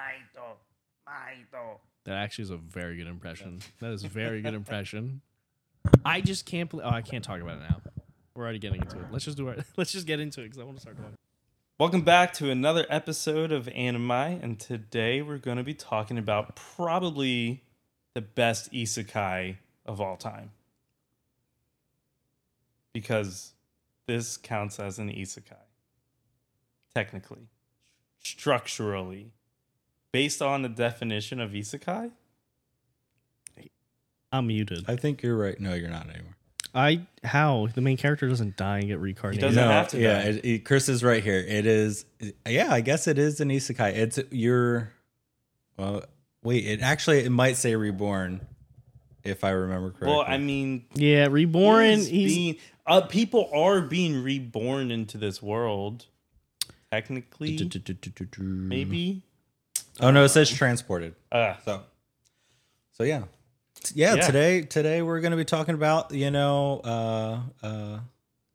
Maito, Maito. That actually is a very good impression. That is a very good impression. I just can't believe. Oh, I can't talk about it now. We're already getting into it. Let's just do it. Let's just get into it because I want to start talking. Welcome back to another episode of Anime, and today we're going to be talking about probably the best isekai of all time. Because this counts as an isekai. Technically, structurally, based on the definition of isekai. I'm muted. I think you're right. No, you're not anymore. I how the main character doesn't die and get reincarnated. doesn't no, have to Yeah, die. it, it- Chris is right here. It is. Yeah, I guess it is an isekai. It's your. Well, wait. It actually it might say reborn, if I remember correctly. Well, I mean, Yeah, reborn. he's He's, being, uh, people are being reborn into this world. Technically, maybe. Oh no, it says transported. Uh, So, so yeah, yeah. Yeah. Today, today we're gonna be talking about you know, uh, uh,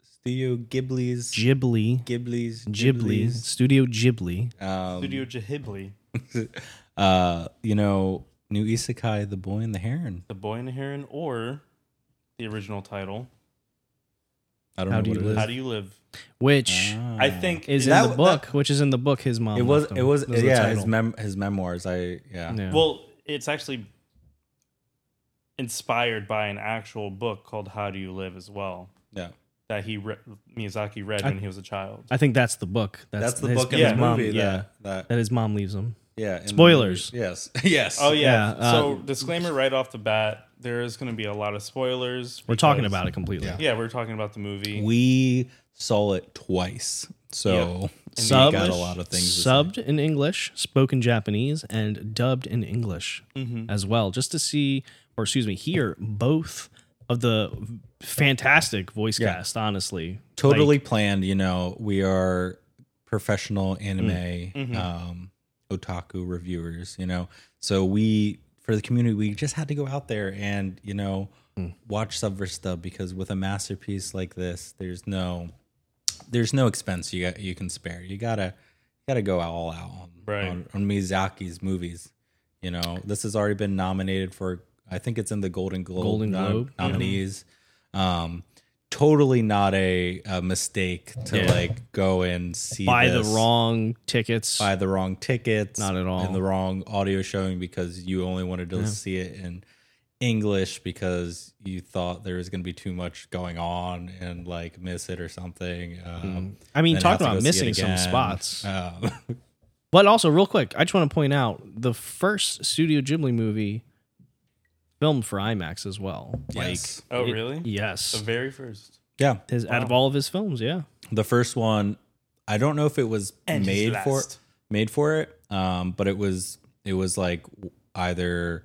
Studio Ghibli's Ghibli. Ghibli's Ghibli. Studio Ghibli. Um, Studio Ghibli, uh, you know, new isekai, The Boy and the Heron. The Boy and the Heron, or the original title, I don't How know do what you it live? How Do You Live? Which I think is That- in the book, which is in the book his mom. it was. left him. It was. the yeah, his title. mem his memoirs. I yeah. Yeah. well, it's actually inspired by an actual book called How Do You Live as well Yeah. that he re- Miyazaki read I- when he was a child. I think that's the book. That's, That's the his- book in his yeah, the mom, movie. yeah. That, that that his mom leaves him. yeah. in the Spoilers. movie. Yes. yes. Oh yeah. Yeah, uh, so disclaimer right off the bat: there is going to be a lot of spoilers. We're talking about it completely. Yeah. Yeah, we're talking about the movie. We saw it twice, so Yeah. Subbed, got a lot of things. subbed in English, spoken Japanese, and dubbed in English Mhm. as well, just to see, or excuse me, hear both of the fantastic voice Yeah. cast. Honestly, totally Like, planned. You know, we are professional anime Mhm. um, otaku reviewers. You know, so we for the community, we just had to go out there and you know Mm. watch sub versus dub because with a masterpiece like this, there's no there's no expense you got, you can spare. You gotta you gotta go all out on, Right. on on Miyazaki's movies. You know, this has already been nominated for. I think it's in the Golden Globe, Golden nom- Globe, yeah. nominees. Um, totally not a, a mistake to Yeah. like go and see buy this, the wrong tickets. buy the wrong tickets, Not at all. and the wrong audio showing because you only wanted to Yeah. see it in English because you thought there was going to be too much going on and like miss it or something. Um, I mean, talking about go see it missing some spots. Um, But also, real quick, I just want to point out the first Studio Ghibli movie filmed for IMAX as well. Yes. Oh, it- really? Yes. The very first. yeah, His, Out of all of his films, yeah. the first one, I don't know if it was And made for made for it, um, but it was it was like either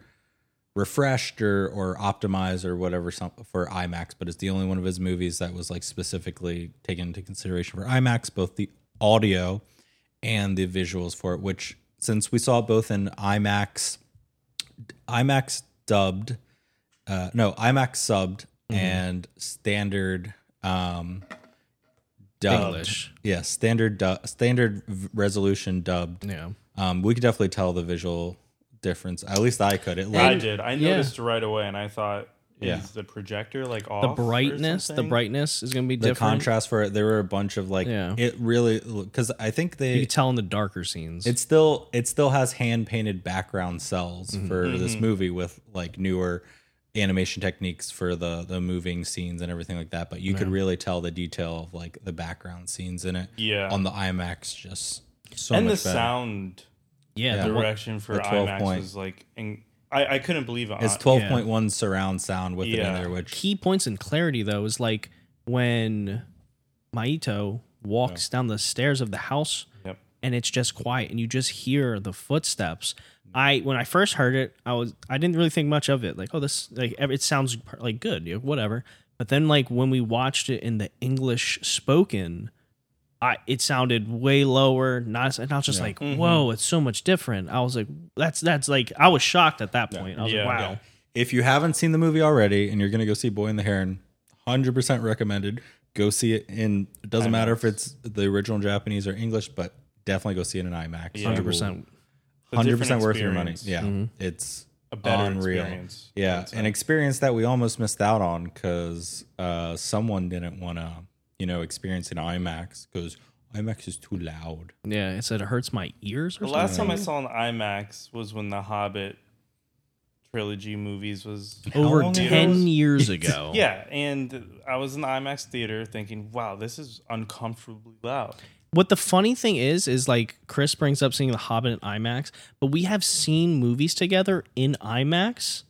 refreshed or, or optimized or whatever some, for IMAX. But it's the only one of his movies that was like specifically taken into consideration for IMAX, both the audio and the visuals for it. Which since we saw it both in IMAX, IMAX dubbed, uh, no IMAX subbed and standard. Um, dubbed. English. Yeah, standard du- standard resolution dubbed. Yeah. Um, we could definitely tell the visual difference. At least I could. It I did. I yeah. noticed right away, and I thought, is Yeah. the projector like all The brightness, the brightness is going to be the different. contrast for it. There were a bunch of like Yeah. it really because I think they You they can tell in the darker scenes. it still it still has hand painted background cells Mm-hmm. for this Mhm. movie with like newer animation techniques for the the moving scenes and everything like that. But you could really tell the detail of like the background scenes in it Yeah. on the IMAX just so and the much better. sound yeah, Yeah. the direction for the 12 IMAX point. was like, in, I, I couldn't believe it. It's Uh, twelve point one surround sound with it in there, which key points in clarity though is like when Maito walks down the stairs of the house Yep. and it's just quiet and you just hear the footsteps. I when I first heard it, I was I didn't really think much of it. Like, oh, this like it sounds like good, you know, whatever. But then like when we watched it in the English spoken, I it sounded way lower. Not and I was just Yeah. like, Mhm. whoa, it's so much different. I was like, that's that's like I was shocked at that point. I was Yeah. like, wow. Yeah. if you haven't seen the movie already and you're gonna go see Boy and the Heron, hundred percent recommended. Go see it in. It doesn't matter if it's the original Japanese or English, but definitely go see it in IMAX. Yeah. Hundred percent. hundred percent worth your money. experience. Yeah, Mhm. it's a better unreal. experience. Yeah, an experience that we almost missed out on because uh, someone didn't want to, you know, experience an IMAX because IMAX is too loud. Yeah, it said it hurts my ears or The last time I saw an IMAX was when the Hobbit trilogy movies was over long ago? 10 years ago. Yeah, and I was in the IMAX theater thinking, "Wow, this is uncomfortably loud." What the funny thing is, is like Chris brings up seeing The Hobbit in IMAX, but we have seen movies together in IMAX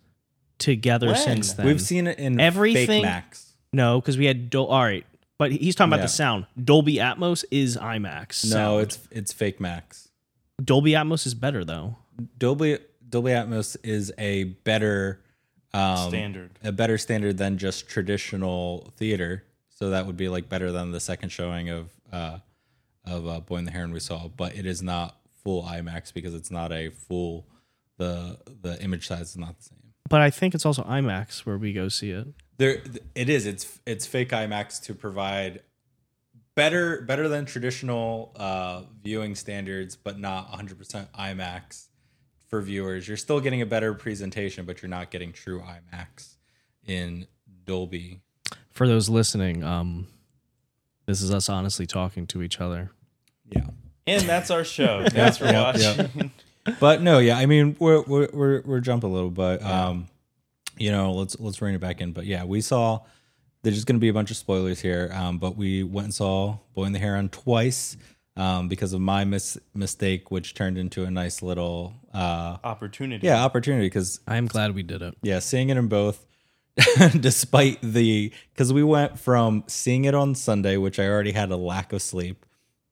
together When? since then. We've seen it in Everything- Fake Max. no, because we had Dol- all right, but he's talking about Yeah. the sound. Dolby Atmos is IMAX. No, it's it's Fake Max. Dolby Atmos is better though. Dolby Dolby Atmos is a better um, Standard. a better standard than just traditional theater. So that would be like better than the second showing of uh, of uh, Boy and the Heron we saw, but it is not full IMAX because it's not a full the the image size is not the same. But I think it's also IMAX where we go see it. There it is. It's it's fake IMAX to provide better better than traditional uh, viewing standards, but not 100% IMAX for viewers. You're still getting a better presentation, but you're not getting true IMAX in Dolby. For those listening, um, this is us honestly talking to each other. Yeah. And that's our show. Thanks for Yep, yep. watching. But no, yeah, I mean we're we're we're, we're jumping a little, but um, you know, let's let's rein it back in. But yeah, we saw there's just gonna be a bunch of spoilers here. Um, but we went and saw Boy in the Heron twice. Um, because of my mis- mistake, which turned into a nice little uh, Opportunity. yeah opportunity. Because I'm glad we did it. yeah, seeing it in both, despite the because we went from seeing it on Sunday, which I already had a lack of sleep,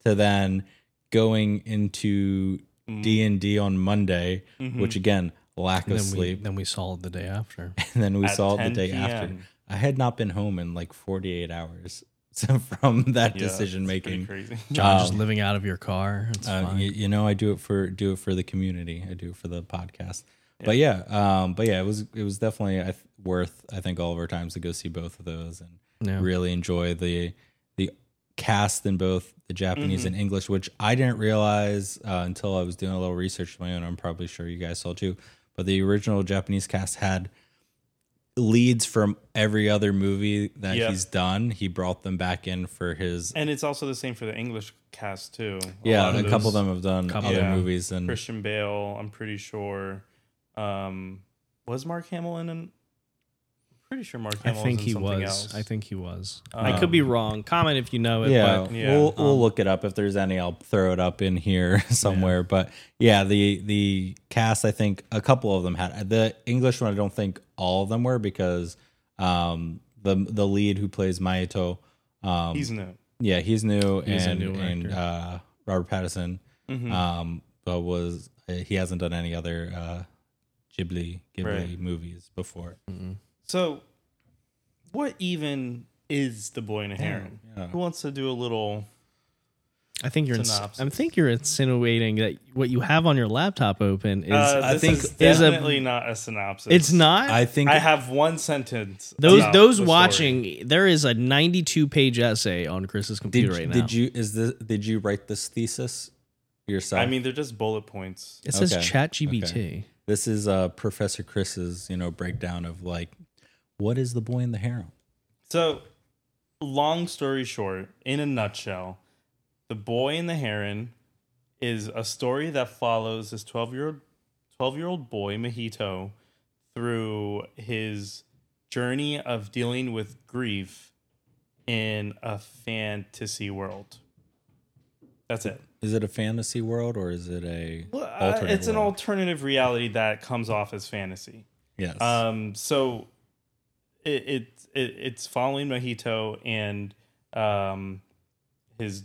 to then going into D and D on Monday, which again lack And of then we, sleep, then we saw it the day after. and then we At saw it the 10 day after. I had not been home in like 48 hours from that Yeah, decision making. crazy. John just Um, living out of your car. It's Uh, fine. you, you know, I do it for do it for the community. I do it for the podcast. But yeah, um, but yeah, it was it was definitely I th- worth I think all of our times to go see both of those and Yeah. really enjoy the the cast in both the Japanese Mm-hmm. and English, which I didn't realize uh, until I was doing a little research of my own. I'm probably sure you guys saw too. But the original Japanese cast had leads from every other movie that Yeah. he's done. He brought them back in for his And it's also the same for the English cast too. A yeah. A of couple of them have done Couple. other Yeah. movies and Christian Bale, I'm pretty sure. Um, was Mark Hamill in? An, I'm pretty sure Mark I think was in he something was. else. I think he was. I Um, could be wrong. Comment if you know it. yeah, But Yeah. we'll we'll Um, look it up if there's any. I'll throw it up in here somewhere. But yeah, the the cast, I think a couple of them had the English one. I don't think all of them were because um, the the lead who plays Maito, um, He's new. yeah, he's new He's a and new and actor. uh, Robert Pattinson, Mhm. um, but was he hasn't done any other uh, Ghibli Ghibli Right. movies before. So, what even is the boy and a heron? yeah. Who wants to do a little? I think you're. Ins- Synopsis. I think you're insinuating that what you have on your laptop open is. Uh, I think- is is a- definitely not a synopsis. it's not. I think I have one sentence. those about those the story. watching, there is a 92 page essay on Chris's did computer right now. did you is this did you write this thesis yourself? I mean, they're just bullet points. It says Okay. ChatGPT. Okay. This is uh, Professor Chris's, you know, breakdown of like, what is the boy and the heron? So, long story short, in a nutshell, The Boy and the Heron is a story that follows this 12 year old 12 year old boy, Mahito, through his journey of dealing with grief in a fantasy world. That's it. Is it a fantasy world or is it a Well, uh, it's an alternative reality that comes off as fantasy. Yes. Um, so it, it, it it's following Mahito and um, his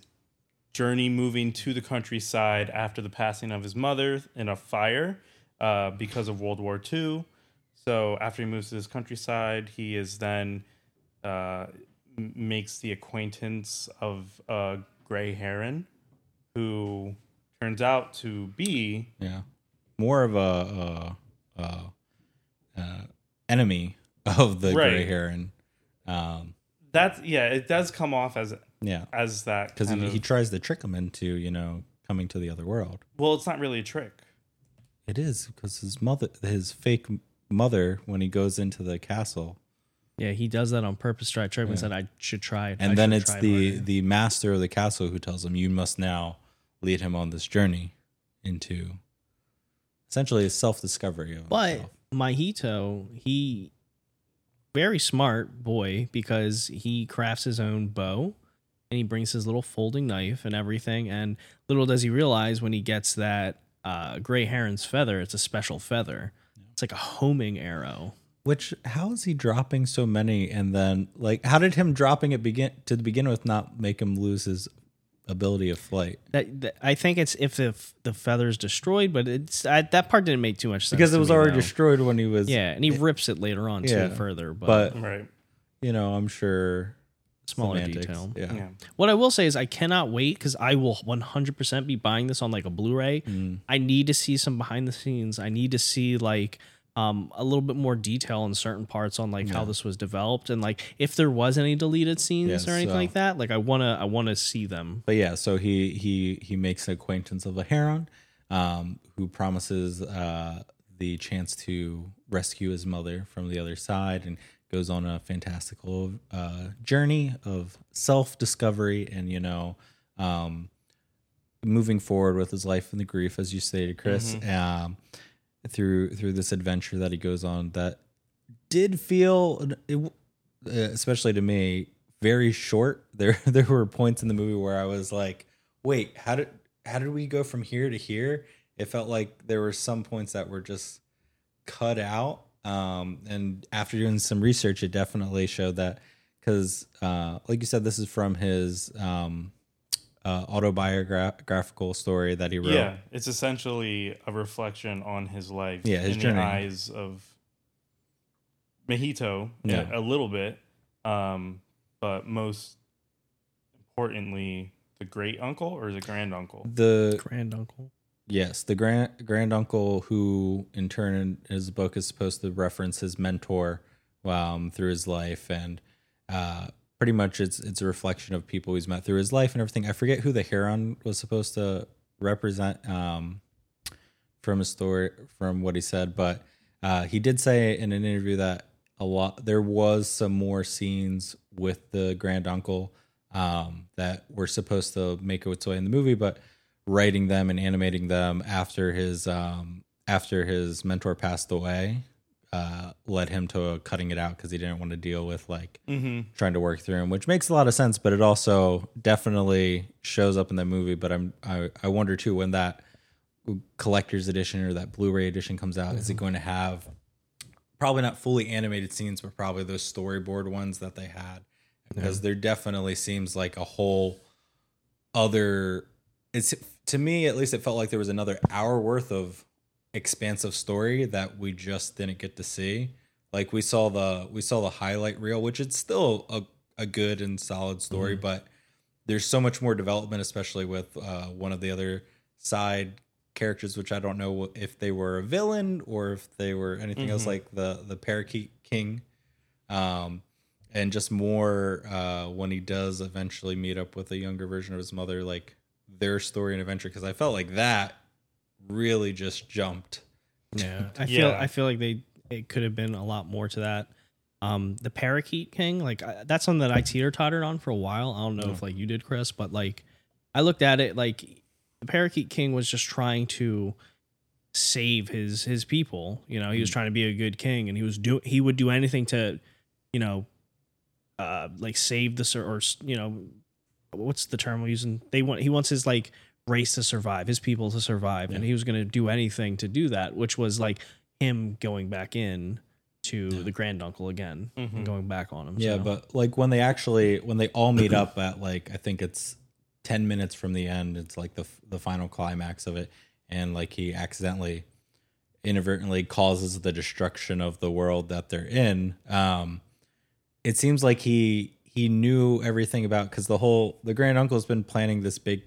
journey moving to the countryside after the passing of his mother in a fire uh, because of World War II. So after he moves to this countryside, he is then uh, makes the acquaintance of a gray heron, who turns out to be yeah. More of a, a, a, uh enemy of the gray Right. heron. Um, that's yeah, it does come off as yeah. as that Because he, he tries to trick him into, you know, coming to the other world. well, it's not really a trick. It is because his mother, his fake mother, when he goes into the castle, Yeah, he does that on purpose. Try trick and said I should try it. and I then it's the harder." the master of the castle who tells him, "You must now lead him on this journey into essentially a self discovery." But Mahito, he very smart boy because he crafts his own bow and he brings his little folding knife and everything. And little does he realize when he gets that uh, gray heron's feather, it's a special feather. It's like a homing arrow. Which how is he dropping so many and then like how did him dropping it begin to begin with not make him lose his ability of flight? That, that I think it's if the f- the feather's destroyed, but it's I, that part didn't make too much sense Because it was me, already though. destroyed when he was Yeah, and he rips it later on Yeah, too further, but, but Right. you know, I'm sure smaller semantics, detail. Yeah. Yeah. What I will say is I cannot wait because I will 100% be buying this on like a Blu-ray. Mm. I need to see some behind the scenes. I need to see like um, a little bit more detail in certain parts on like how this was developed and like if there was any deleted scenes Yeah, or anything so- like that. Like I wanna I wanna see them. But yeah, so he he he makes the acquaintance of a heron, um, who promises uh, the chance to rescue his mother from the other side, and goes on a fantastical uh, journey of self discovery and you know, um, moving forward with his life and the grief, as you stated, Chris, um, through through this adventure that he goes on that did feel, uh, especially to me, very short. There there were points in the movie where I was like, wait, how did how did we go from here to here? It felt like there were some points that were just cut out. Um, and after doing some research, it definitely showed that because, uh, like you said, this is from his um, uh, autobiographical story that he wrote. Yeah, it's essentially a reflection on his life. Yeah, his in journey. the eyes of Mahito. Yeah. a, a little bit, um, but most importantly, the great uncle or the grand uncle. The Grand uncle. Yes, the grand grand uncle who in turn in his book is supposed to reference his mentor um, through his life and uh, pretty much it's it's a reflection of people he's met through his life and everything. I forget who the heron was supposed to represent um, from his story from what he said, but uh, he did say in an interview that a lot there was some more scenes with the grand uncle um, that were supposed to make its way in the movie, but writing them and animating them after his um, after his mentor passed away uh, led him to cutting it out because he didn't want to deal with like Mm-hmm. trying to work through him, which makes a lot of sense. But it also definitely shows up in the movie. But I'm I, I wonder too when that collector's edition or that Blu-ray edition comes out, is it going to have probably not fully animated scenes, but probably those storyboard ones that they had? Because there definitely seems like a whole other. It's to me at least it felt like there was another hour worth of expansive story that we just didn't get to see. Like we saw the we saw the highlight reel, which it's still a, a good and solid story, but there's so much more development, especially with uh, one of the other side characters, which I don't know if they were a villain or if they were anything else, Mhm. like the the parakeet king, um, and just more uh, when he does eventually meet up with a younger version of his mother, like their story and adventure. Because I felt like that really just jumped. Yeah, I feel Yeah. I feel like they it could have been a lot more to that. Um, the Parakeet King, like I, that's something that I teeter tottered on for a while. I don't know if like you did, Chris, but like I looked at it like the Parakeet King was just trying to save his his people. You know, he was trying to be a good king, and he was do he would do anything to, you know, uh, like save the sur- or you know, what's the term we're using? They want he wants his like race to survive, his people to survive, and he was going to do anything to do that, which was like him going back in to the grand uncle again Mhm. and going back on him. Yeah, so. but like when they actually when they all meet up at like I think it's ten minutes from the end, it's like the the final climax of it, and like he accidentally, inadvertently causes the destruction of the world that they're in. Um, it seems like he he knew everything about because the whole the grand uncle's been planning this big,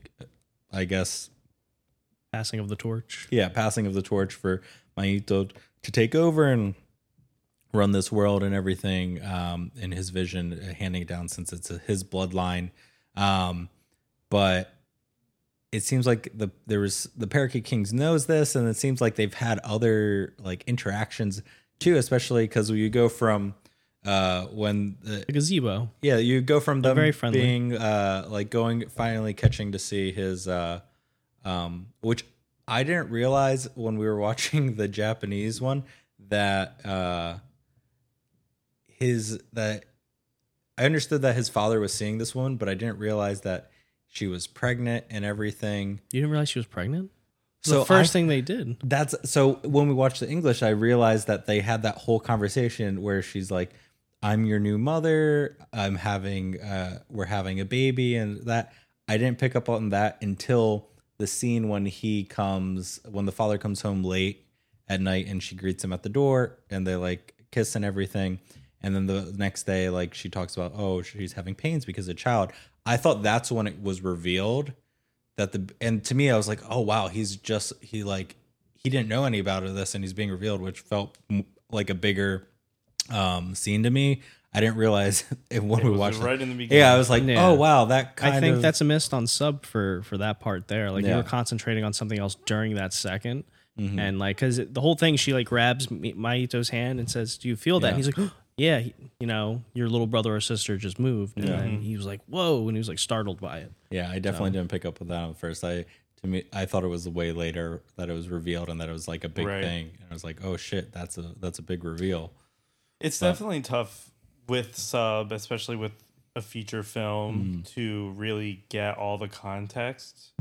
I guess, passing of the torch. yeah, passing of the torch for Maito to take over and run this world and everything um, in his vision, uh, handing it down since it's his bloodline. Um, but it seems like the there was the Parakeet Kings knows this, and it seems like they've had other like interactions too, especially because you go from uh when the The gazebo. yeah you go from them very friendly. being uh like going finally catching to see his uh um which I didn't realize when we were watching the Japanese one that uh his that I understood that his father was seeing this woman, but I didn't realize that she was pregnant and everything. You didn't realize she was pregnant? So the first I- thing they did. That's so when we watched the English, I realized that they had that whole conversation where she's like, "I'm your new mother. I'm having, uh, we're having a baby," and that I didn't pick up on that until the scene when he comes, when the father comes home late at night, and she greets him at the door, and they like kiss and everything, and then the next day, like she talks about, oh, she's having pains because of child. I thought that's when it was revealed that the and to me I was like, oh wow, he's just he like he didn't know any about this and he's being revealed, which felt like a bigger um scene to me. I didn't realize it when It we was watched right it. in the beginning. Yeah, I was like, Yeah. oh wow, that kind I think of that's a missed on sub for for that part there. Like you Yeah. were concentrating on something else during that 2nd Mhm. and like because the whole thing, she like grabs Mi- Maito's hand and says, "Do you feel that?" Yeah. And he's like, "Yeah, he- you know, your little brother or sister just moved." And Yeah. then he was like, "Whoa!" and he was like startled by it. yeah. I definitely didn't pick up on that at first. I to me, I thought it was way later that it was revealed and that it was like a big Right. thing. And I was like, oh shit, that's a that's a big reveal. It's definitely tough with sub, especially with a feature film, mm-hmm. to really get all the context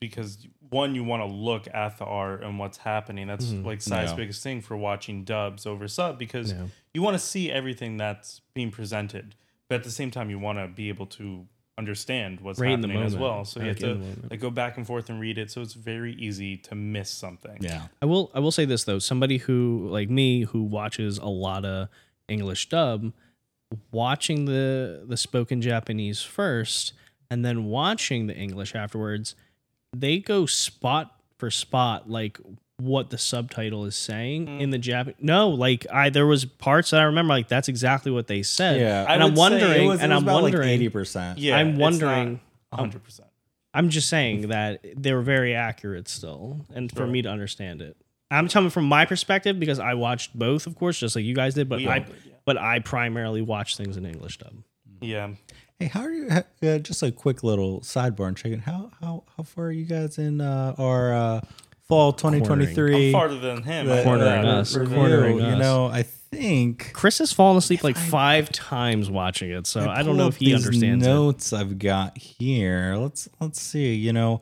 because one, you want to look at the art and what's happening. That's mm-hmm. like Sai's Yeah. biggest thing for watching dubs over sub because Yeah. you want to see everything that's being presented, but at the same time, you want to be able to understand what's Right in the happening as well. So you have to like go back and forth and read it. So it's very easy to miss something. Yeah. I will I will say this though, somebody who like me who watches a lot of English dub, watching the the spoken Japanese first and then watching the English afterwards, they go spot for spot like what the subtitle is saying Mm. in the Japanese. No, like I there was parts that I remember like that's exactly what they said. Yeah. and I I'm wondering, It was, and it was I'm about wondering, like eighty percent. Yeah, I'm wondering- 100%. I'm just saying that they were very accurate still, and for Sure. me to understand it. I'm telling from my perspective because I watched both, of course, just like you guys did. But We I, did, yeah. but I primarily watch things in English dub. Yeah. Hey, how are you? ha- Uh, just a quick little sidebar and checking. How how how far are you guys in uh, our uh, fall twenty twenty I'm farther than him. I know Cornering that. us, Review. cornering You know, I think Chris has fallen asleep like five times watching it, so I, don't know if he these understands it. notes I've got here. Let's let's see. You know,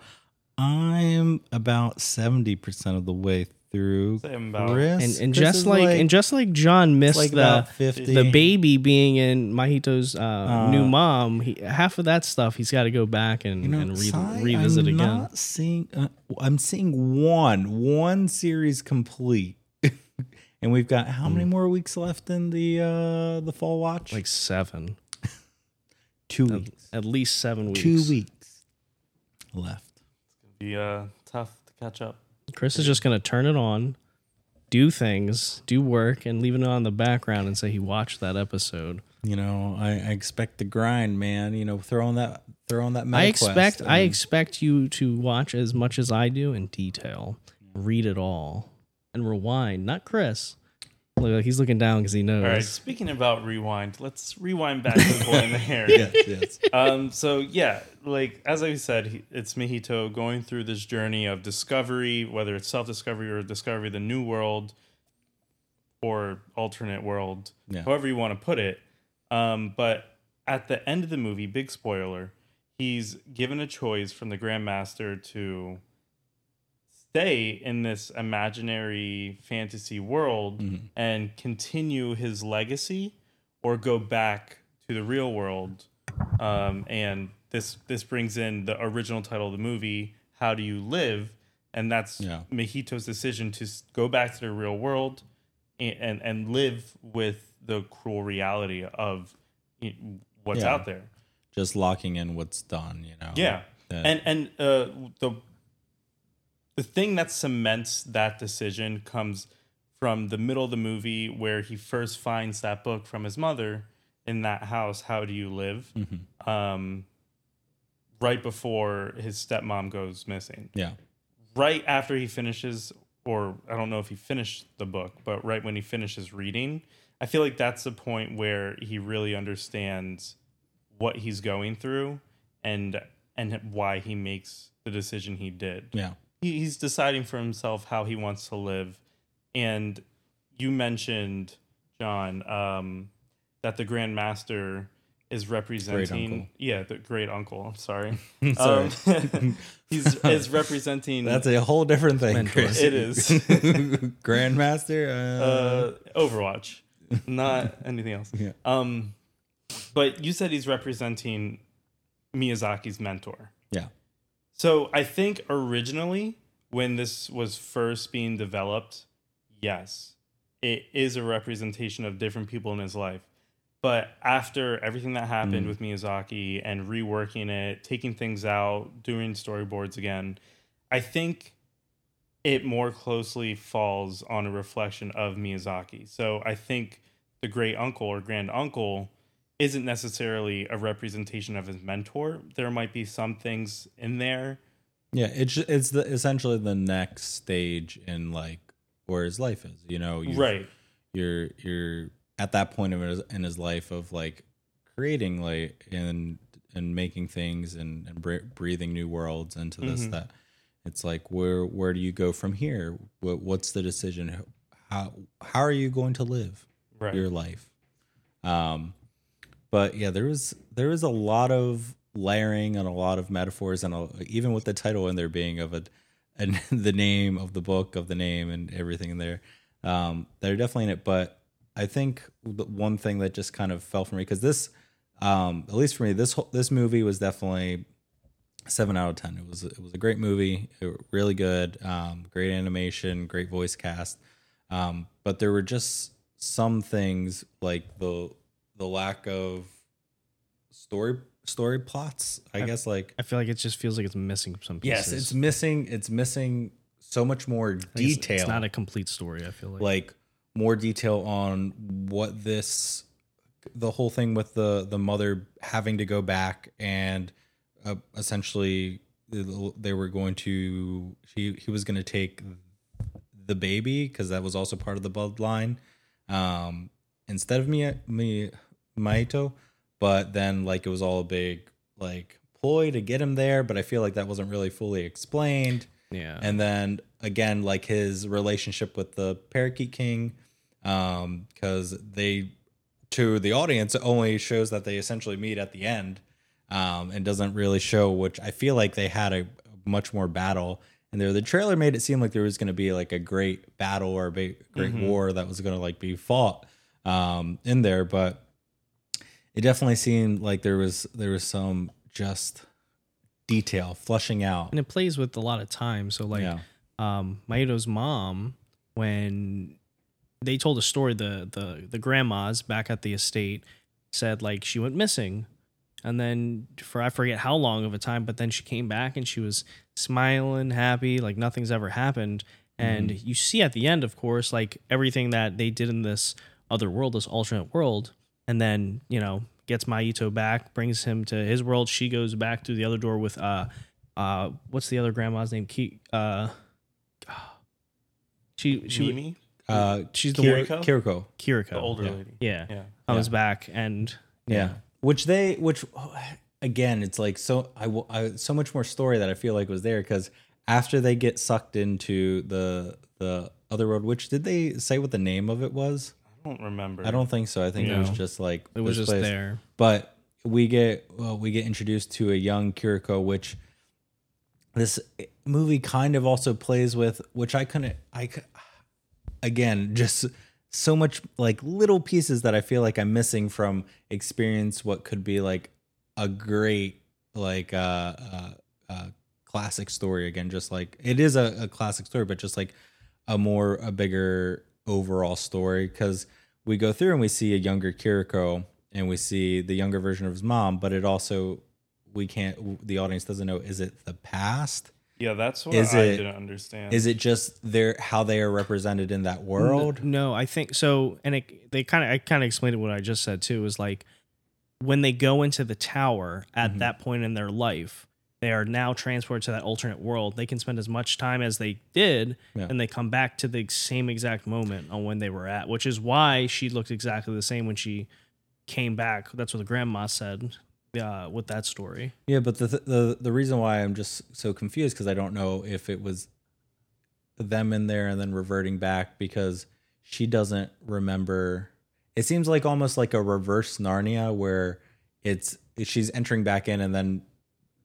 I'm about seventy percent of the way through. Say I'm about- Chris, And and Chris just is like, and just like John missed like the about 50. the baby being in Mahito's uh, new mom, he, half of that stuff he's got to go back and, you know, and re- Sai, revisit I'm again. Not seeing. Uh, I'm seeing one one series complete. And we've got how Hmm. many more weeks left in the uh the fall watch? like seven, two at, weeks. at least seven weeks. Two weeks left. It's gonna be uh, tough to catch up. Chris is just gonna turn it on, do things, do work, and leave it on the background and say he watched that episode. You know, I, I expect the grind, man. You know, throw on that throw on that. I expect I expect you to watch as much as I do in detail, read it all, and rewind. Not Chris. Look, like he's looking down because he knows. All right. Speaking about rewind, let's rewind back to the boy in the hair. yes, yes. Um. So yeah, like as I said, it's Mihito going through this journey of discovery, whether it's self-discovery or discovery of the new world, or alternate world, Yeah. however you want to put it. Um. But at the end of the movie, big spoiler, he's given a choice from the Grandmaster to stay in this imaginary fantasy world Mhm. and continue his legacy or go back to the real world um, and this this brings in the original title of the movie how do you live and that's Yeah. Decision to go back to the real world and and, and live with the cruel reality of what's Yeah. out there Just locking in what's done. You know. yeah, That- and and uh, the the thing that cements that decision comes from the middle of the movie where he first finds that book from his mother in that house. How do you live? Mhm. Um, right before his stepmom goes missing. Yeah. Right after he finishes, or I don't know if he finished the book, but right when he finishes reading, I feel like that's the point where he really understands what he's going through and and why he makes the decision he did. Yeah. He, he's deciding for himself how he wants to live, and you mentioned John um, that the Grand Master is representing uncle. yeah the great uncle i'm sorry Sorry. Um, he's is representing That's a whole different thing. Mentor. Chris. It is. Grandmaster. Uh, uh overwatch not anything else Yeah. um but you said he's representing miyazaki's mentor yeah. So i think originally when this was first being developed yes it is a representation of different people in his life but after everything that happened Mm. with miyazaki and reworking it taking things out doing storyboards again i think it more closely falls on a reflection of miyazaki so i think the great uncle or grand uncle isn't necessarily a representation of his mentor there might be some things in there Yeah. It's it's the essentially the next stage in like where his life is. You know. right You're you're at that point of his, in his life of like creating like and and making things and and breathing new worlds into this Mhm. that it's like where where do you go from here what, what's the decision how how are you going to live right your life. Um, but yeah, there was there was a lot of layering and a lot of metaphors, and a, even with the title in there being of a, and the name of the book of the name and everything in there, um, they're definitely in it. But I think the one thing that just kind of fell for me because this, um, at least for me, this whole, this movie was definitely seven out of ten. It was it was a great movie, really good, um, great animation, great voice cast. Um, but there were just some things like the the lack of story story plots. I, I- guess like I feel like it just feels like it's missing some pieces. yes, it's missing. It's missing so much more it's- detail. It's, not a complete story. I feel like. like more detail on what this the whole thing with the the mother having to go back and uh, essentially they were going to he he was going to take the baby because that was also part of the bloodline um instead of me Mia, Maito but then like it was all a big like ploy to get him there but I feel like that wasn't really fully explained. Yeah. and then again like his relationship with the parakeet king um because they to the audience only shows that they essentially meet at the end um and doesn't really show which i feel like they had a much more battle. And there the trailer made it seem like there was going to be like a great battle or a ba- great war that was going to like be fought um in there but it definitely seemed like there was there was some just detail flushing out and it plays with a lot of time. So like, yeah um, Maito's mom, when they told a story, the the the grandmas back at the estate said like she went missing, and then for I forget how long of a time, but then she came back and she was smiling, happy, like nothing's ever happened. And you see at the end, of course, like everything that they did in this other world, this alternate world, and then you know gets Maito back, brings him to his world. She goes back through the other door with uh uh what's the other grandma's name? Ki- uh she she Mimi, uh she's the Kir- Kiriko? Kiriko. Kiriko. the older yeah. lady. Yeah. Yeah. Comes back and Yeah. Which they, which again, it's like so, I, will- I so much more story that I feel like was there because after they get sucked into the the other world, which did they say what the name of it was? I don't remember. I don't think so. I think it was No. just like it was this just place. there. But we get well, we get introduced to a young Kiriko, which this movie kind of also plays with, which I couldn't. I cou- again just so much like little pieces that I feel like I'm missing from experience. What could be like a great like uh, uh, uh classic story again. Just like it is a, a classic story, but just like a more a bigger overall story because we go through and we see a younger Kiriko and we see the younger version of his mom, but it also we can't the audience doesn't know is it the past? Yeah, that's what Is I it- didn't understand. Is it just their how they are represented in that world? No, I think so. And it, they kind of, I kind of explained what I just said too. Is like when they go into the tower at Mhm. that point in their life, they are now transported to that alternate world. They can spend as much time as they did, Yeah. and they come back to the same exact moment on when they were at, which is why she looked exactly the same when she came back. That's what the grandma said uh, with that story. Yeah, but the the the reason why I'm just so confused because I don't know if it was them in there and then reverting back because she doesn't remember. It seems like almost like a reverse Narnia where it's she's entering back in and then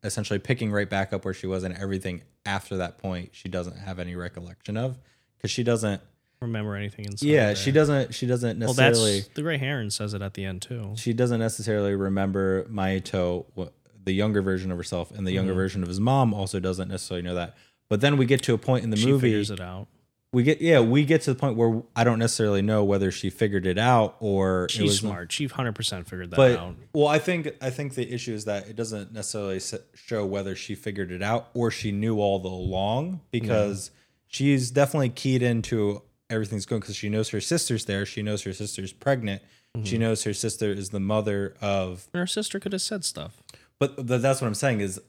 essentially picking right back up where she was and everything after that point she doesn't have any recollection of because she doesn't Remember anything inside? yeah there. she doesn't she doesn't Well, necessarily that's the Gray Heron says it at the end too. she doesn't necessarily remember Maito, the younger version of herself, and the younger Mhm. version of his mom also doesn't necessarily know that. But then we get to a point in the she movie, figures it out. We get yeah, we get to the point where I don't necessarily know whether she figured it out or She's was smart. She hundred percent figured that But out. well, I think I think the issue is that it doesn't necessarily show whether she figured it out or she knew all the along because she's definitely keyed into everything's going because she knows her sister's there. She knows her sister's pregnant. She Mm-hmm. knows her sister is the mother of Her sister could have said stuff. but th- that's what I'm saying is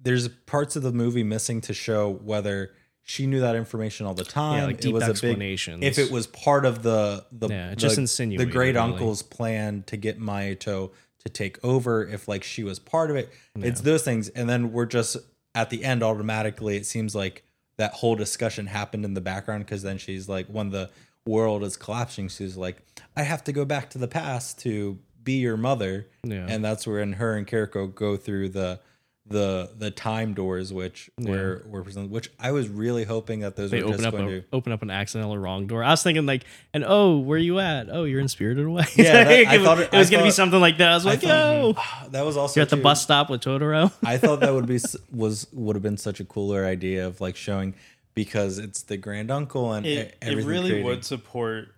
there's parts of the movie missing to show whether she knew that information all the time. Yeah, like deep it was a big explanations. if it was part of the the Yeah, just the, the great really. uncle's plan to get Maito to take over. If like she was part of it, it's those things, and then we're just at the end automatically. It seems like that whole discussion happened in the background because then she's like when the world is collapsing, she's like, I have to go back to the past to be your mother Yeah. and that's when her and Kiriko go through the the the time doors, which were were presented. Which I was really hoping that those they were open just up going a, to. open up an accidental wrong door. I was thinking like, and oh, where you at? Oh, you're in Spirited Away. Yeah, that- I it, was- thought it- it was I gonna be something like that. I was I like, thought- yo, That was also you're at the bus stop with Totoro. I thought that would be was would have been such a cooler idea of like showing because it's the grand uncle and It, it really created- would support,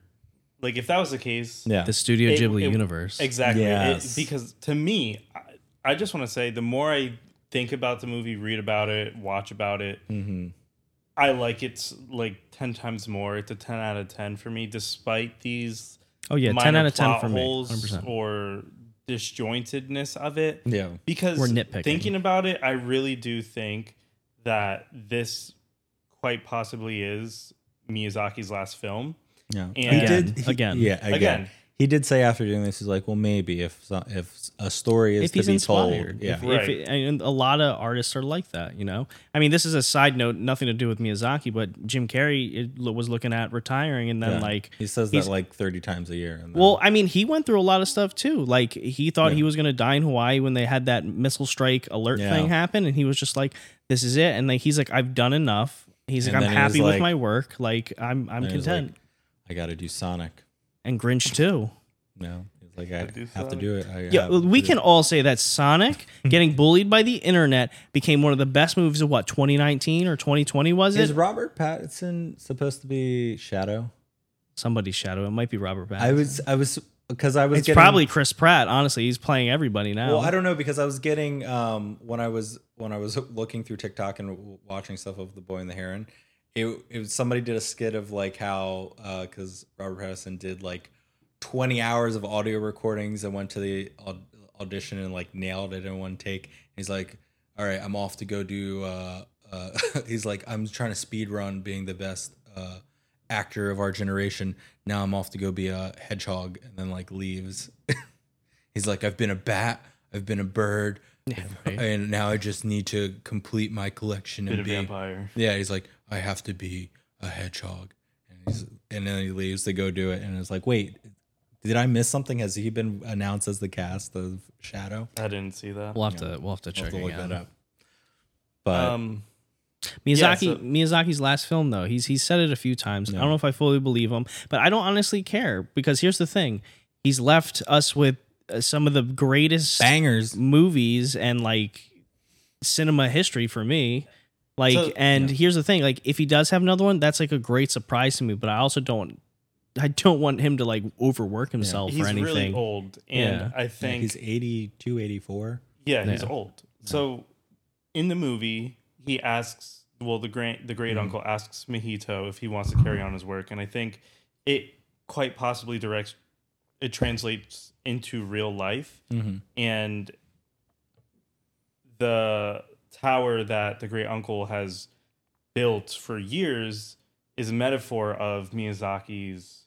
like if that was the case, Yeah, the Studio It- Ghibli it- universe. Exactly. It- Yes. because to me, I, I just want to say the more I think about the movie, read about it, watch about it, hmm I like it like 10 times more. It's a 10 out of 10 for me, despite these Oh yeah, minor ten out of ten plot for me. holes 100%. or disjointedness of it. yeah, Because We're nitpicking. thinking about it, I really do think that this quite possibly is Miyazaki's last film. yeah. And- he Again, did he- again. yeah, again. Again. He did say after doing this, he's like, well, maybe if if a story is if to he's be inspired. told, yeah, If, Right. if it- and a lot of artists are like that, you know. I mean, this is a side note, nothing to do with Miyazaki, but Jim Carrey was looking at retiring, and then Yeah. like he says that like thirty times a year. And then- Well, I mean, he went through a lot of stuff too. Like he thought Yeah. he was going to die in Hawaii when they had that missile strike alert Yeah. thing happen, and he was just like, "This is it." And like he's like, "I've done enough." He's And like, "I'm then he happy with like- my work. Like I'm I'm And he was like, content." I got to do Sonic. And Grinch too. No, he's like, I do have to do it. I Yeah, have we to can it." all say that Sonic getting bullied by the internet became one of the best movies of what 2019 or 2020 was it? Is? Robert Pattinson supposed to be Shadow? Somebody's shadow. It might be Robert Pattinson. I was, I was, because I was. It's getting, probably Chris Pratt. Honestly, he's playing everybody now. Well, I don't know because I was getting um when I was when I was looking through TikTok and w- watching stuff of the Boy and the Heron. It, it was somebody did a skit of like how uh because Robert Pattinson did like twenty hours of audio recordings and went to the aud- audition and like nailed it in one take. He's like, "All right, I'm off to go do." Uh, uh, he's like, "I'm trying to speed run being the best uh, actor of our generation. Now I'm off to go be a hedgehog," and then like leaves. he's like, "I've been a bat. I've been a bird." Yeah, right. and now I just need to complete my collection Bit and of be vampire. yeah. He's like, I have to be a hedgehog, and he's and then he leaves to go do it, and it's like, wait, did I miss something? Has he been announced as the cast of Shadow? I didn't see that. We'll have to we'll have to I'll check have to look again. that up. But um, Miyazaki Yeah, so- Miyazaki's last film though he's he's said it a few times. I don't know if I fully believe him, but I don't honestly care because here's the thing: he's left us with uh, some of the greatest bangers, movies and like cinema history for me. Like, So- and here's the thing: like, if he does have another one, that's like a great surprise to me. But I also don't, I don't want him to like overwork himself he's or anything. really old, and Yeah. I yeah, think he's 82, 84. Yeah, he's Yeah. old. So in the movie, he asks, well, the great the Mm-hmm. great uncle asks Mahito if he wants to carry on his work, and I think it quite possibly directs it translates into real life Mm-hmm. and the tower that the great uncle has built for years is a metaphor of Miyazaki's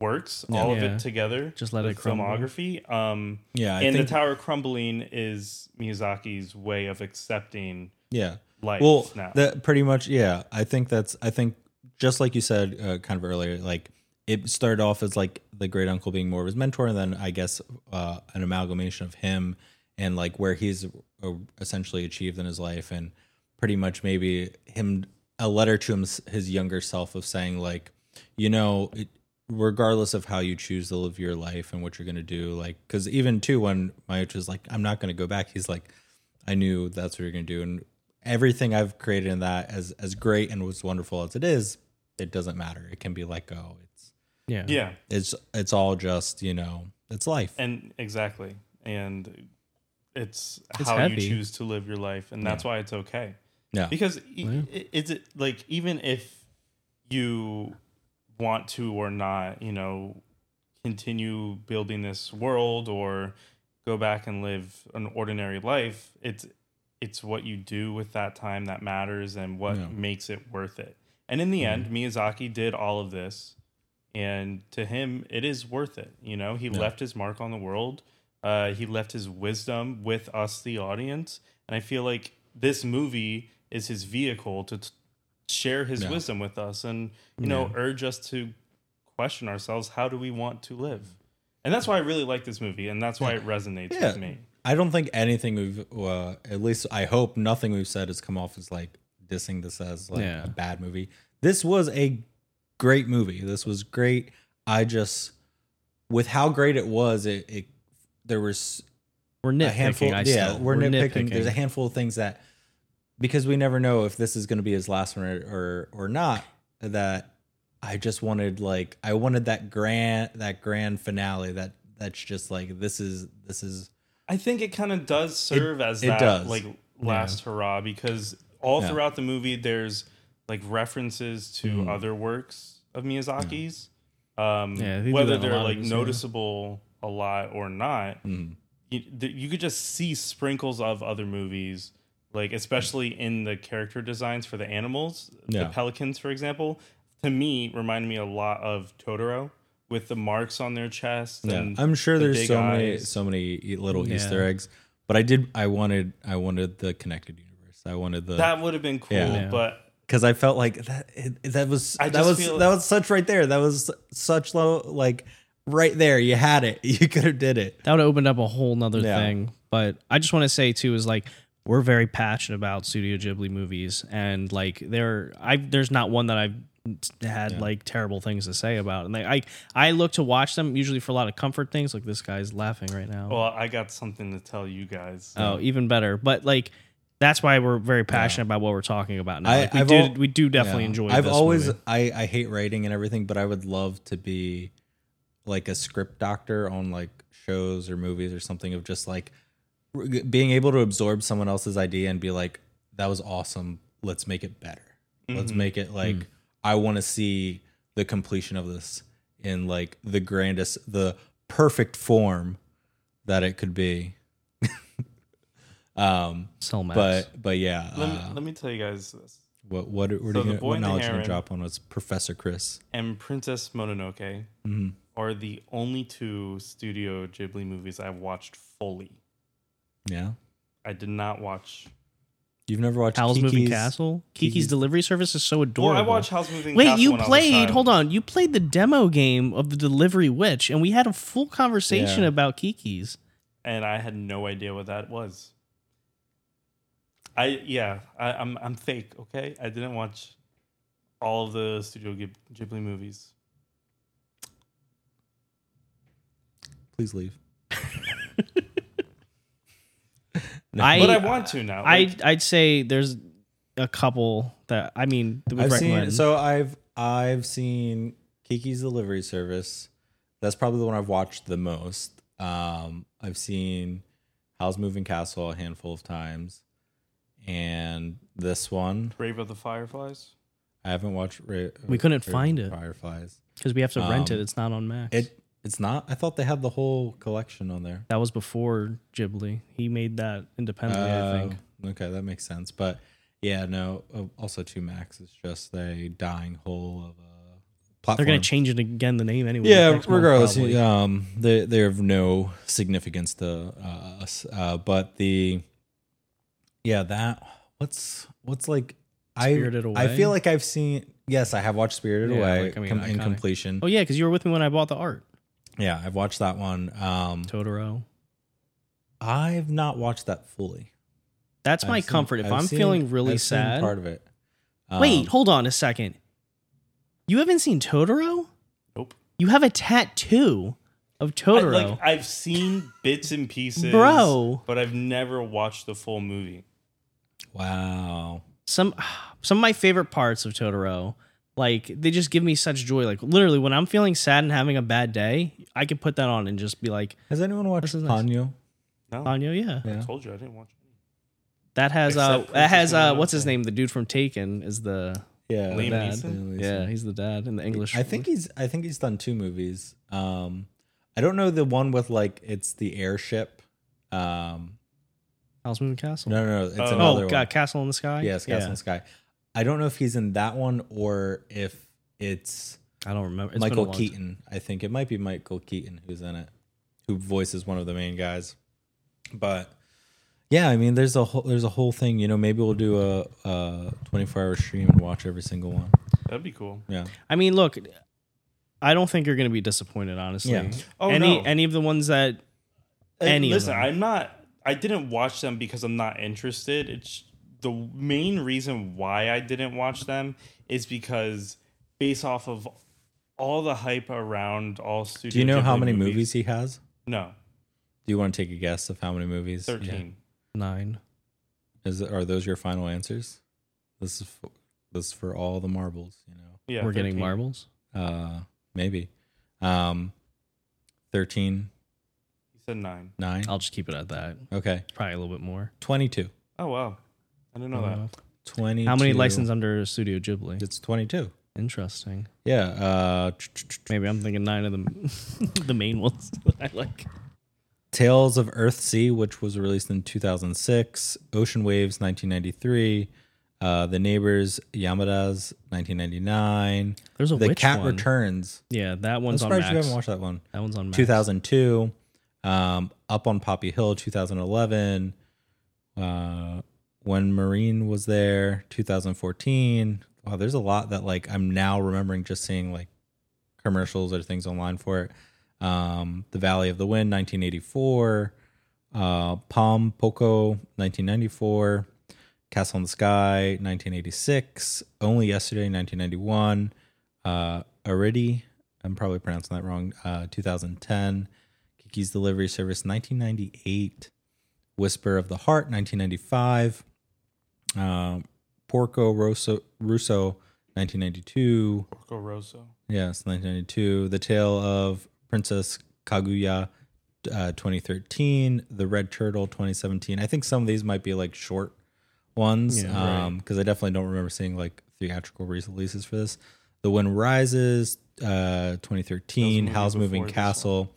works, all of Yeah. it together. Just let the it crumble. filmography. Um, Yeah, I and think the tower crumbling is Miyazaki's way of accepting yeah. life Well, now. that pretty much yeah. I think that's I think just like you said uh, kind of earlier, like it started off as like the great uncle being more of his mentor, and then I guess uh, an amalgamation of him and like where he's uh, essentially achieved in his life, and pretty much maybe him a letter to him his younger self of saying like, you know. It, regardless of how you choose to live your life and what you're going to do like because even too when Mahito was like i'm not going to go back he's like i knew that's what you're going to do and everything i've created in that as as great and as wonderful as it is it doesn't matter it can be let go it's Yeah. yeah, it's it's all just you know it's life and exactly, and it's, It's how heavy. you choose to live your life, and that's why it's okay. yeah because Yeah. i is it like even if you want to or not you know continue building this world or go back and live an ordinary life it's it's what you do with that time that matters and what Yeah. makes it worth it and in the end miyazaki did all of this and to him it is worth it you know he Yeah. left his mark on the world uh, he left his wisdom with us the audience. And i feel like this movie is his vehicle to t- share his Yeah. wisdom with us and you know urge us to question ourselves how do we want to live? And that's why i really like this movie and that's why it resonates Yeah. with me. I don't think anything we've uh, at least i hope nothing we've said has come off as like dissing this as like Yeah. a bad movie. This was a great movie. This was great. I just with how great it was it, it there was We're a nitpicking. handful. I yeah, still. we're, nitpicking. There's a handful of things that because we never know if this is going to be his last one or, or or not. That I just wanted like I wanted that grand that grand finale that that's just like this is this is i think it kind of does serve as it that does. like last hurrah because all Yeah. throughout the movie there's like references to Mhm. other works of miyazaki's um Yeah, they whether that in a they're like his, yeah. noticeable a lot or not mm, you, you could just see sprinkles of other movies like especially in the character designs for the animals Yeah. the pelicans for example to me remind me a lot of totoro with the marks on their chest yeah. and I'm sure the there's big so many so many little Yeah. Easter eggs, but I did I wanted I wanted the connected universe. I wanted the that would have been cool Yeah. Yeah. but because I felt like that it, that was I that was that was such right there. That was such low like right there. You had it. You could have did it. that would have opened up a whole nother Yeah. thing. But I just want to say too is like we're very passionate about Studio Ghibli movies, and like there, I there's not one that I've had Yeah. like terrible things to say about. And like, I I look to watch them usually for a lot of comfort things. Like this guy's laughing right now. well i got something to tell you guys oh, even better. But like. That's why we're very passionate about what we're talking about now. I- Like, we, I've do, al- we do definitely Yeah. enjoy. I've this always movie. I I hate writing and everything, but I would love to be like a script doctor on like shows or movies or something of just like being able to absorb someone else's idea and be like, that was awesome. Let's make it better. Let's Mhm. make it like I want to see the completion of this in like the grandest, the perfect form that it could be. um, Cellmax. but but yeah, let, me, uh, let me tell you guys this what what what, So are you The gonna, Boy what knowledge you gonna drop on was Professor Chris? and princess mononoke Mhm. Are the only two studio ghibli movies i've watched fully Yeah, i did not watch you've never watched Howl's Moving Castle. Kiki's, Kiki's- delivery service is so well adorable. i watched Howl's moving Wait, Castle you when I was played? Hold on, you played the demo game of the Delivery Witch, and we had a full conversation Yeah. about Kiki's. and I had no idea what that was. I yeah, I, I'm I'm fake. Okay, I didn't watch all of the Studio Ghib- Ghibli movies. Please leave. I, but I want to now. I, Like, I'd say there's a couple that I mean that we I've recommend. seen so I've I've seen Kiki's Delivery Service. That's probably the one I've watched the most. Um, I've seen Howl's Moving Castle a handful of times, and this one Grave of the Fireflies. I haven't watched. Ra- We couldn't Ra- find it. Fireflies. because we have to rent it. um, It's not on Max. It It's not. I thought they had the whole collection on there. That was before Ghibli. He made that independently, I think. Oh, Okay, that makes sense. But yeah, no. uh, Also, two Max is just a dying hole of a platform. They're gonna change it again. The name anyway. Yeah, month, regardless, probably. um, they they're of no significance to uh, us. Uh, but the yeah that what's what's like Spirited I I feel like I've seen. Yes, I have watched Spirited Yeah, Away like, I mean, com- in completion. Oh yeah, because you were with me when I bought the art. Yeah, I've watched that one. Um, Totoro. I've not watched that fully. That's my I've seen- comfort. If I've I'm seen- feeling really I've seen sad. part of it. Um, Wait, hold on a second. You haven't seen Totoro? Nope. You have a tattoo of I, Totoro, like I've seen bits and pieces, bro. but I've never watched the full movie. Wow. Some some of my favorite parts of Totoro, like they just give me such joy. Like literally, when I'm feeling sad and having a bad day, I can put that on and just be like, Has anyone watched This is nice. No, Anyo, yeah. Yeah. I told you I didn't watch. That has uh that has uh what's his name? The dude from Taken is the Yeah. Liam dad. Neeson? Yeah, he's the dad in the English. I think he's I think he's done two movies. Um I don't know the one with like it's the airship. Um Howl's Moving Castle. no no no it's Oh. another oh, one. God, Castle in the Sky. Yes, Castle in the Sky. I don't know if he's in that one or if it's I don't remember. It's been a Michael. Keaton. I think it might be Michael Keaton who's in it, who voices one of the main guys. But yeah, I mean, there's a whole there's a whole thing. You know, maybe we'll do a, a 24 hour stream and watch every single one. That'd be cool. Yeah, I mean, look, I don't think you're going to be disappointed. Honestly, Yeah. Oh any no. any of the ones that And any of listen, them. I'm not. I didn't watch them because I'm not interested. It's the main reason why I didn't watch them is because based off of all the hype around all studio. Do you know how many movies, he has? No, Do you want to take a guess of how many movies? he- thirteen. nine. Is are those your final answers? This is for, this is for all the marbles. You know, Yeah, We're getting marbles. uh, maybe. Um, 13, He said nine. 9. I'll just keep it at that. Okay, Probably a little bit more. 22. Oh wow, I didn't know Uh, that. 22. How many licenses under Studio Ghibli? It's 22. Interesting. Yeah. Uh, Maybe I'm thinking nine of the the main ones that I like. Tales of Earthsea, which was released in 2006. Ocean Waves, 1993. Uh, the Neighbors, Yamada's, 1999. There's a the witch Cat one. Returns. Yeah, that I'm one's on surprised you haven't watched that one. That one's on Max. 2002. Um, Up on Poppy Hill, 2011. Uh, when Marnie was there, 2014. Wow, there's a lot that like I'm now remembering just seeing like commercials or things online for it. Um, the Valley of the Wind, 1984. Uh, Pom Poko, 1994. Castle in the Sky, 1986. Only Yesterday, 1991. Uh, Aridi, I'm probably pronouncing that wrong. Uh, 2010. Kiki's Delivery Service, 1998. Whisper of the Heart, 1995. Um, Porco Rosso, Russo, 1992. Porco Rosso. Yes, 1992. The Tale of Princess Kaguya, uh, 2013. The Red Turtle, 2017. I think some of these might be like short ones Yeah, because right. I definitely don't remember seeing like theatrical releases for this. The Wind Rises, uh, 2013. movie Howl's Moving Castle,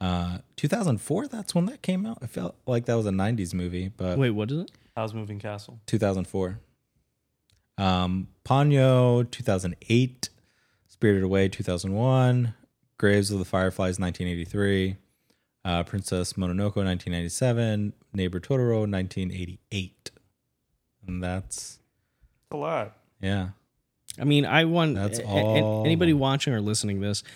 uh, 2004. That's when that came out. I felt like that was a 90s movie, but Wait, what is it? Howl's Moving Castle? 2004. Um, Ponyo, 2008. Spirited Away, 2001. Graves of the Fireflies, 1983. Uh, Princess Mononoke, 1997. Neighbor Totoro, 1988. And that's, A lot. yeah. I mean, I want That's a- a- all. anybody watching or listening to this, po-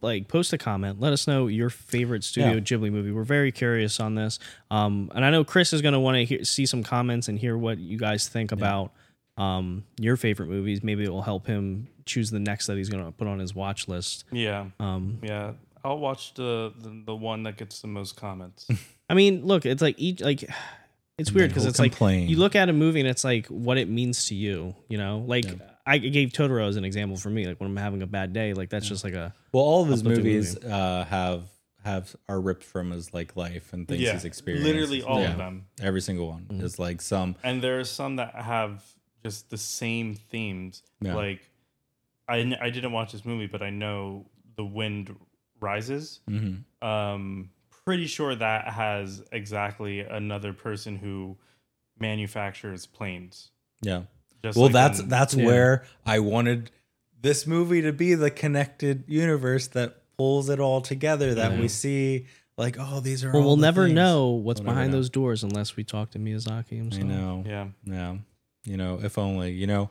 like post a comment. Let us know your favorite Studio Yeah. Ghibli movie. We're very curious on this. Um, and I know Chris is going to want to see some comments and hear what you guys think about um your favorite movies. Maybe it will help him choose the next that he's going to put on his watch list. Yeah, Um, yeah. I'll watch the the, the one that gets the most comments. I mean, look, it's like each like it's weird because it's like complain. you look at a movie and it's like what it means to you. You know, like Yeah. I gave Totoro as an example for me. Like when I'm having a bad day, like that's just like a Well, all of his Uplifting movies uh, have have are ripped from his like life and things yeah, he's experienced. literally all Yeah. of them. Every single one Mhm. is like some And there are some that have just the same themes. Yeah. Like, I didn't watch this movie, but I know the Wind Rises. Mm-hmm. Um, pretty sure that has exactly another person who manufactures planes. Yeah. Just Well, like that's in- that's Yeah. where I wanted this movie to be the connected universe that pulls it all together. That Yeah. we see, like, oh, these are. Well, all we'll the never things. know what's We'll behind know. those doors unless we talk to Miyazaki I know. yeah. Yeah. You know, if only, you know,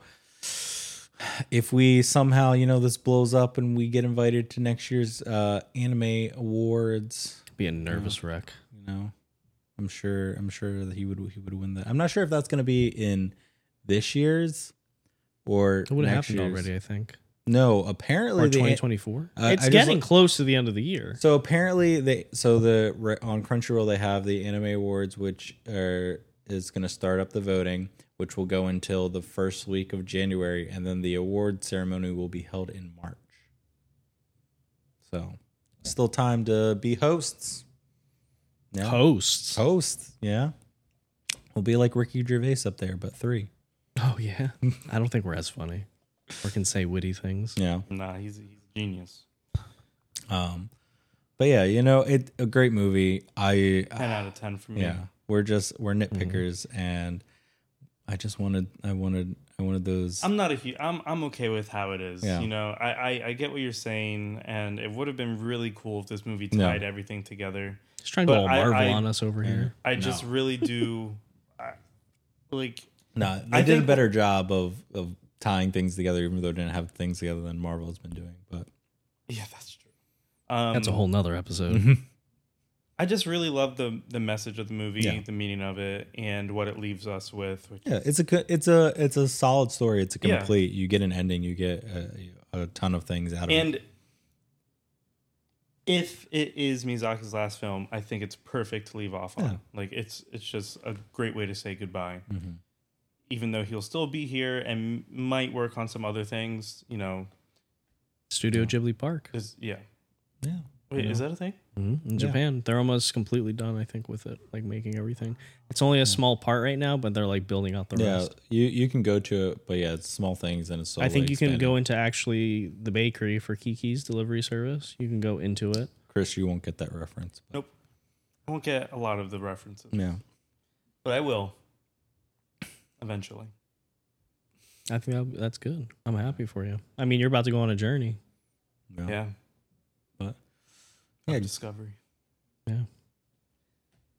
if we somehow, you know, this blows up and we get invited to next year's uh anime awards, Be a nervous wreck. you know, I'm sure I'm sure that he would he would win that. I'm not sure if that's going to be in this year's or It would have next happened year's. already, I think. No, apparently Or the 2024. Uh, I it's just getting look- close to the end of the year. So apparently they so the re- on Crunchyroll they have the anime awards which are is going to start up the voting which will go until the first week of January and then the award ceremony will be held in March. So still time to be hosts. Yeah. Hosts. Hosts, yeah. We'll be like Ricky Gervais up there but 3. Oh yeah. I don't think we're as funny. Or can say witty things. Yeah. Nah, he's he's a genius. Um but yeah, you know, it a great movie. I Ten out of ten for me. yeah we're just we're nitpickers and i just wanted i wanted i wanted those I'm not a huge. I'm I'm okay with how it is. Yeah. You know, I, I I get what you're saying, and it would have been really cool if this movie No. tied everything together. Just trying to But go all I- Marvel I- on us over here. I just really do, I, like. No they I did a think- better job of of tying things together even though they didn't have things together than marvel's been doing but Yeah, that's true. Um, That's a whole nother episode. Mm-hmm. I just really love the the message of the movie, Yeah. the meaning of it, and what it leaves us with. Which yeah it's a co- it's a it's a solid story it's a Yeah. complete you get an ending you get a, a ton of things out of it and if it is Miyazaki's last film, I think it's perfect to leave off on. Yeah. Like it's it's just a great way to say goodbye. Mhm. Even though he'll still be here and might work on some other things, you know. Studio Ghibli Park. 'cause- yeah. yeah Wait, You is know. that a thing? Mhm. In Yeah. Japan, they're almost completely done. I think with it, like making everything. It's only a small part right now, but they're like building out the yeah rest. you you can go to it but yeah it's small things and it's so I think slowly you can go into actually the bakery for Kiki's delivery service. You can go into it. chris you won't get that reference but, Nope. I won't get a lot of the references, yeah but I will eventually. I think that, that's good. I'm happy for you. I mean, you're about to go on a journey. yeah, Yeah. But- Of Yeah. discovery. Yeah.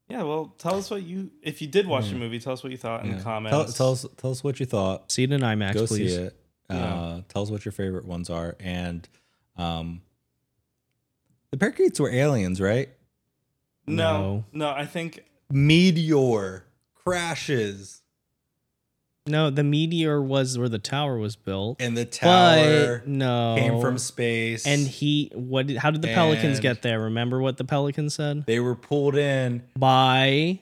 Yeah, well, tell us what you if you did watch Yeah. the movie, tell us what you thought in Yeah. the comments. tell, tell us tell us what you thought See it in IMAX, go please. see it. Uh, Yeah. Tell us what your favorite ones are. And um, the parakeets were aliens, right? No, no, I think Meteor crashes, No, the meteor was where the tower was built. and the tower no, came from space. And he, what? Did, how did the pelicans get there? Remember what the pelican said? they were pulled in. By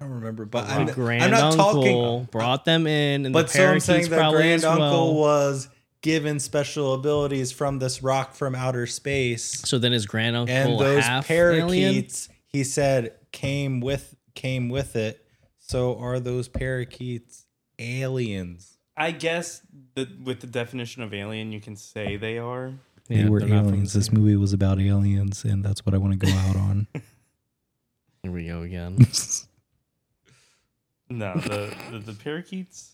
I don't remember, but I'm, grand I'm not talking. brought them in, and But the so I'm saying probably grand uncle well. was given special abilities from this rock from outer space. So then his grand uncle and those half alien? parakeets he said came with came with it so are those parakeets aliens I guess that with the definition of alien, you can say they are. They're not from the same- movie was about aliens and that's what i want to go out on Here we go again. No, the the, the parakeets.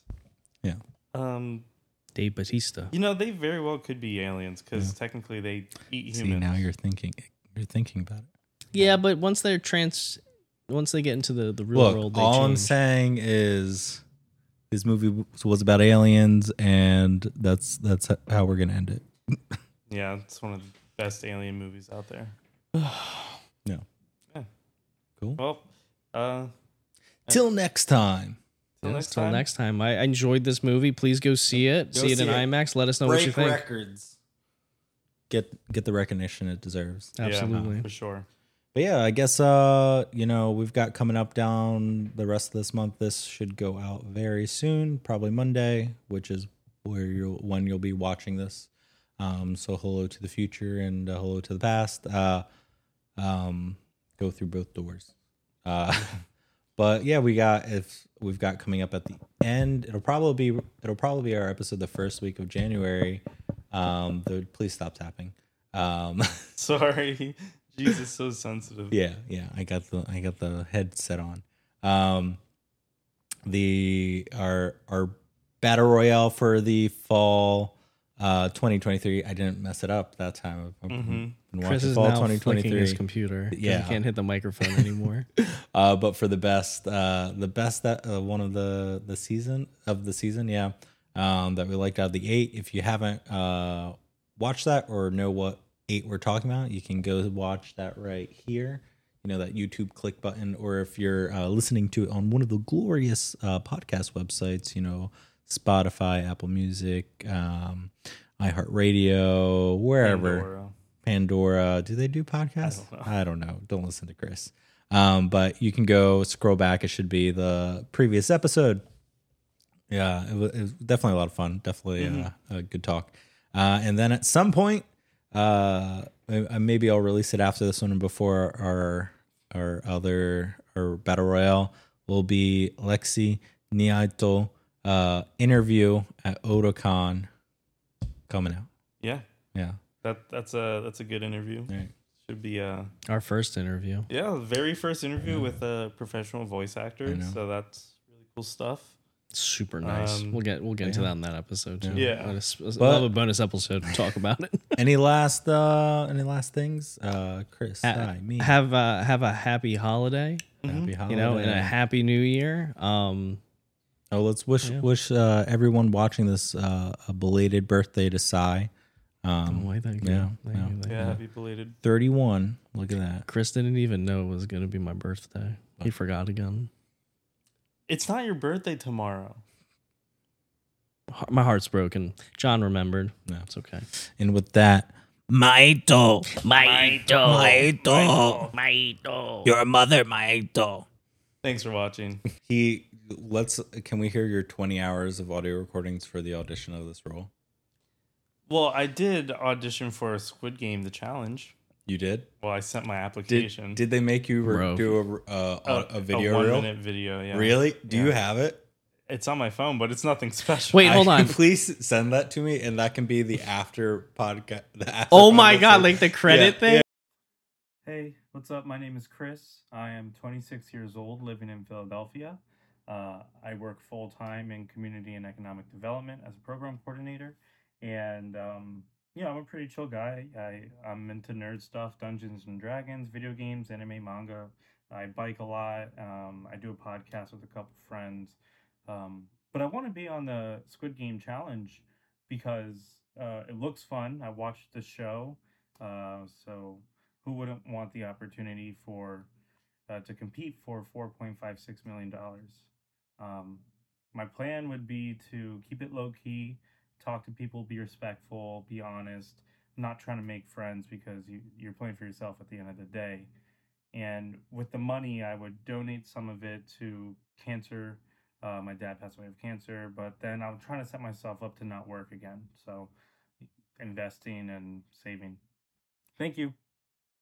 Yeah. Um, Dave Bautista. you know, they very well could be aliens because technically they eat humans. see now you're thinking you're thinking about it Yeah, but once they're trans, once they get into the the real look world, they all i'm saying is this movie was about aliens and that's that's how we're gonna end it Yeah, it's one of the best alien movies out there. no Yeah. cool Well, uh, till next time till Yes, next till time. next time. I I enjoyed this movie. Please go see it. Go see it in it. IMAX. Let us know what you think. records get get the recognition it deserves Yeah, Absolutely. for sure. But yeah, I guess uh, you know, we've got coming up down the rest of this month. This should go out very soon, probably Monday, which is where you'll when you'll be watching this. Um, so hello to the future and uh, hello to the past. Uh, um, go through both doors. Uh, but yeah, we got if we've got coming up at the end. It'll probably be it'll probably be our episode the first week of January. Um, the please stop tapping. Um, Sorry, Jesus, so sensitive. yeah, yeah. I got the I got the headset on. Um, the our our battle royale for the fall uh 2023. I didn't mess it up that time. I've been Mhm. been Chris is fall now flicking 2023. his computer. Yeah. he can't hit the microphone anymore. uh, but for the best, uh, the best that uh, one of the the season of the season, yeah, um, that we liked out of the eight. If you haven't uh, watched that or know what eight we're talking about, you can go watch that right here. You know that YouTube click button, or if you're uh, listening to it on one of the glorious uh, podcast websites, you know Spotify, Apple Music, um, iHeartRadio, wherever. Pandora. Pandora. Do they do podcasts? I don't know. I don't know. Don't listen to Chris. Um, but you can go scroll back. It should be the previous episode. Yeah, it was, it was definitely a lot of fun. Definitely uh, a good talk. Uh, and then at some point, uh, maybe I'll release it after this one and before our our other our battle royale will be Lexi Niaito uh, interview at Otakon coming out. Yeah, Yeah. that that's a that's a good interview. All right. Should be uh Our first interview. yeah, very first interview with a professional voice actor. So that's really cool stuff. Super nice. Um, we'll get we'll get into yeah. that in that episode too. Yeah. We'll we'll have a bonus episode to talk about it. any last uh any last things uh chris Ha- hi, me have uh, have a happy holiday, happy holiday, you know, and a happy new year. Um, oh let's wish Yeah. wish uh everyone watching this uh a belated birthday to Sai. um why thank you. yeah, Thank yeah. you, thank Yeah, you. happy belated. 31 look at that Chris didn't even know it was going to be my birthday. He forgot again. It's not your birthday tomorrow. My heart's broken. John remembered. No. It's okay. and with that Maito Maito. Maito Maito. your mother Maito Thanks for watching. he let's can we hear your 20 hours of audio recordings for the audition of this role well, I did audition for Squid Game, the challenge. You did Well, I sent my application. did they make you re- Bro. do a, uh, a, a video one reel minute video. Yeah, really do you Yeah. have it It's on my phone, but it's nothing special. Wait, hold I- on. Please send that to me, and that can be the after podcast. The after Oh my god, like the credit Yeah, thing. yeah. Hey, what's up? My name is Chris. I am 26 years old, living in Philadelphia. Uh, I work full time in community and economic development as a program coordinator. And, um, know, I'm a pretty chill guy. I, I'm into nerd stuff Dungeons and Dragons, video games, anime, manga. I bike a lot. Um, I do a podcast with a couple friends. Um, but I want to be on the Squid Game Challenge because uh, it looks fun. I watched the show. Uh, so who wouldn't want the opportunity for uh, to compete for 4.56 million dollars um, my plan would be to keep it low key talk to people be respectful be honest. Not trying to make friends because you, you're playing for yourself at the end of the day. And with the money i would donate some of it to cancer. Uh, my dad passed away of cancer but then i'm trying to set myself up to not work again. So investing and saving. Thank you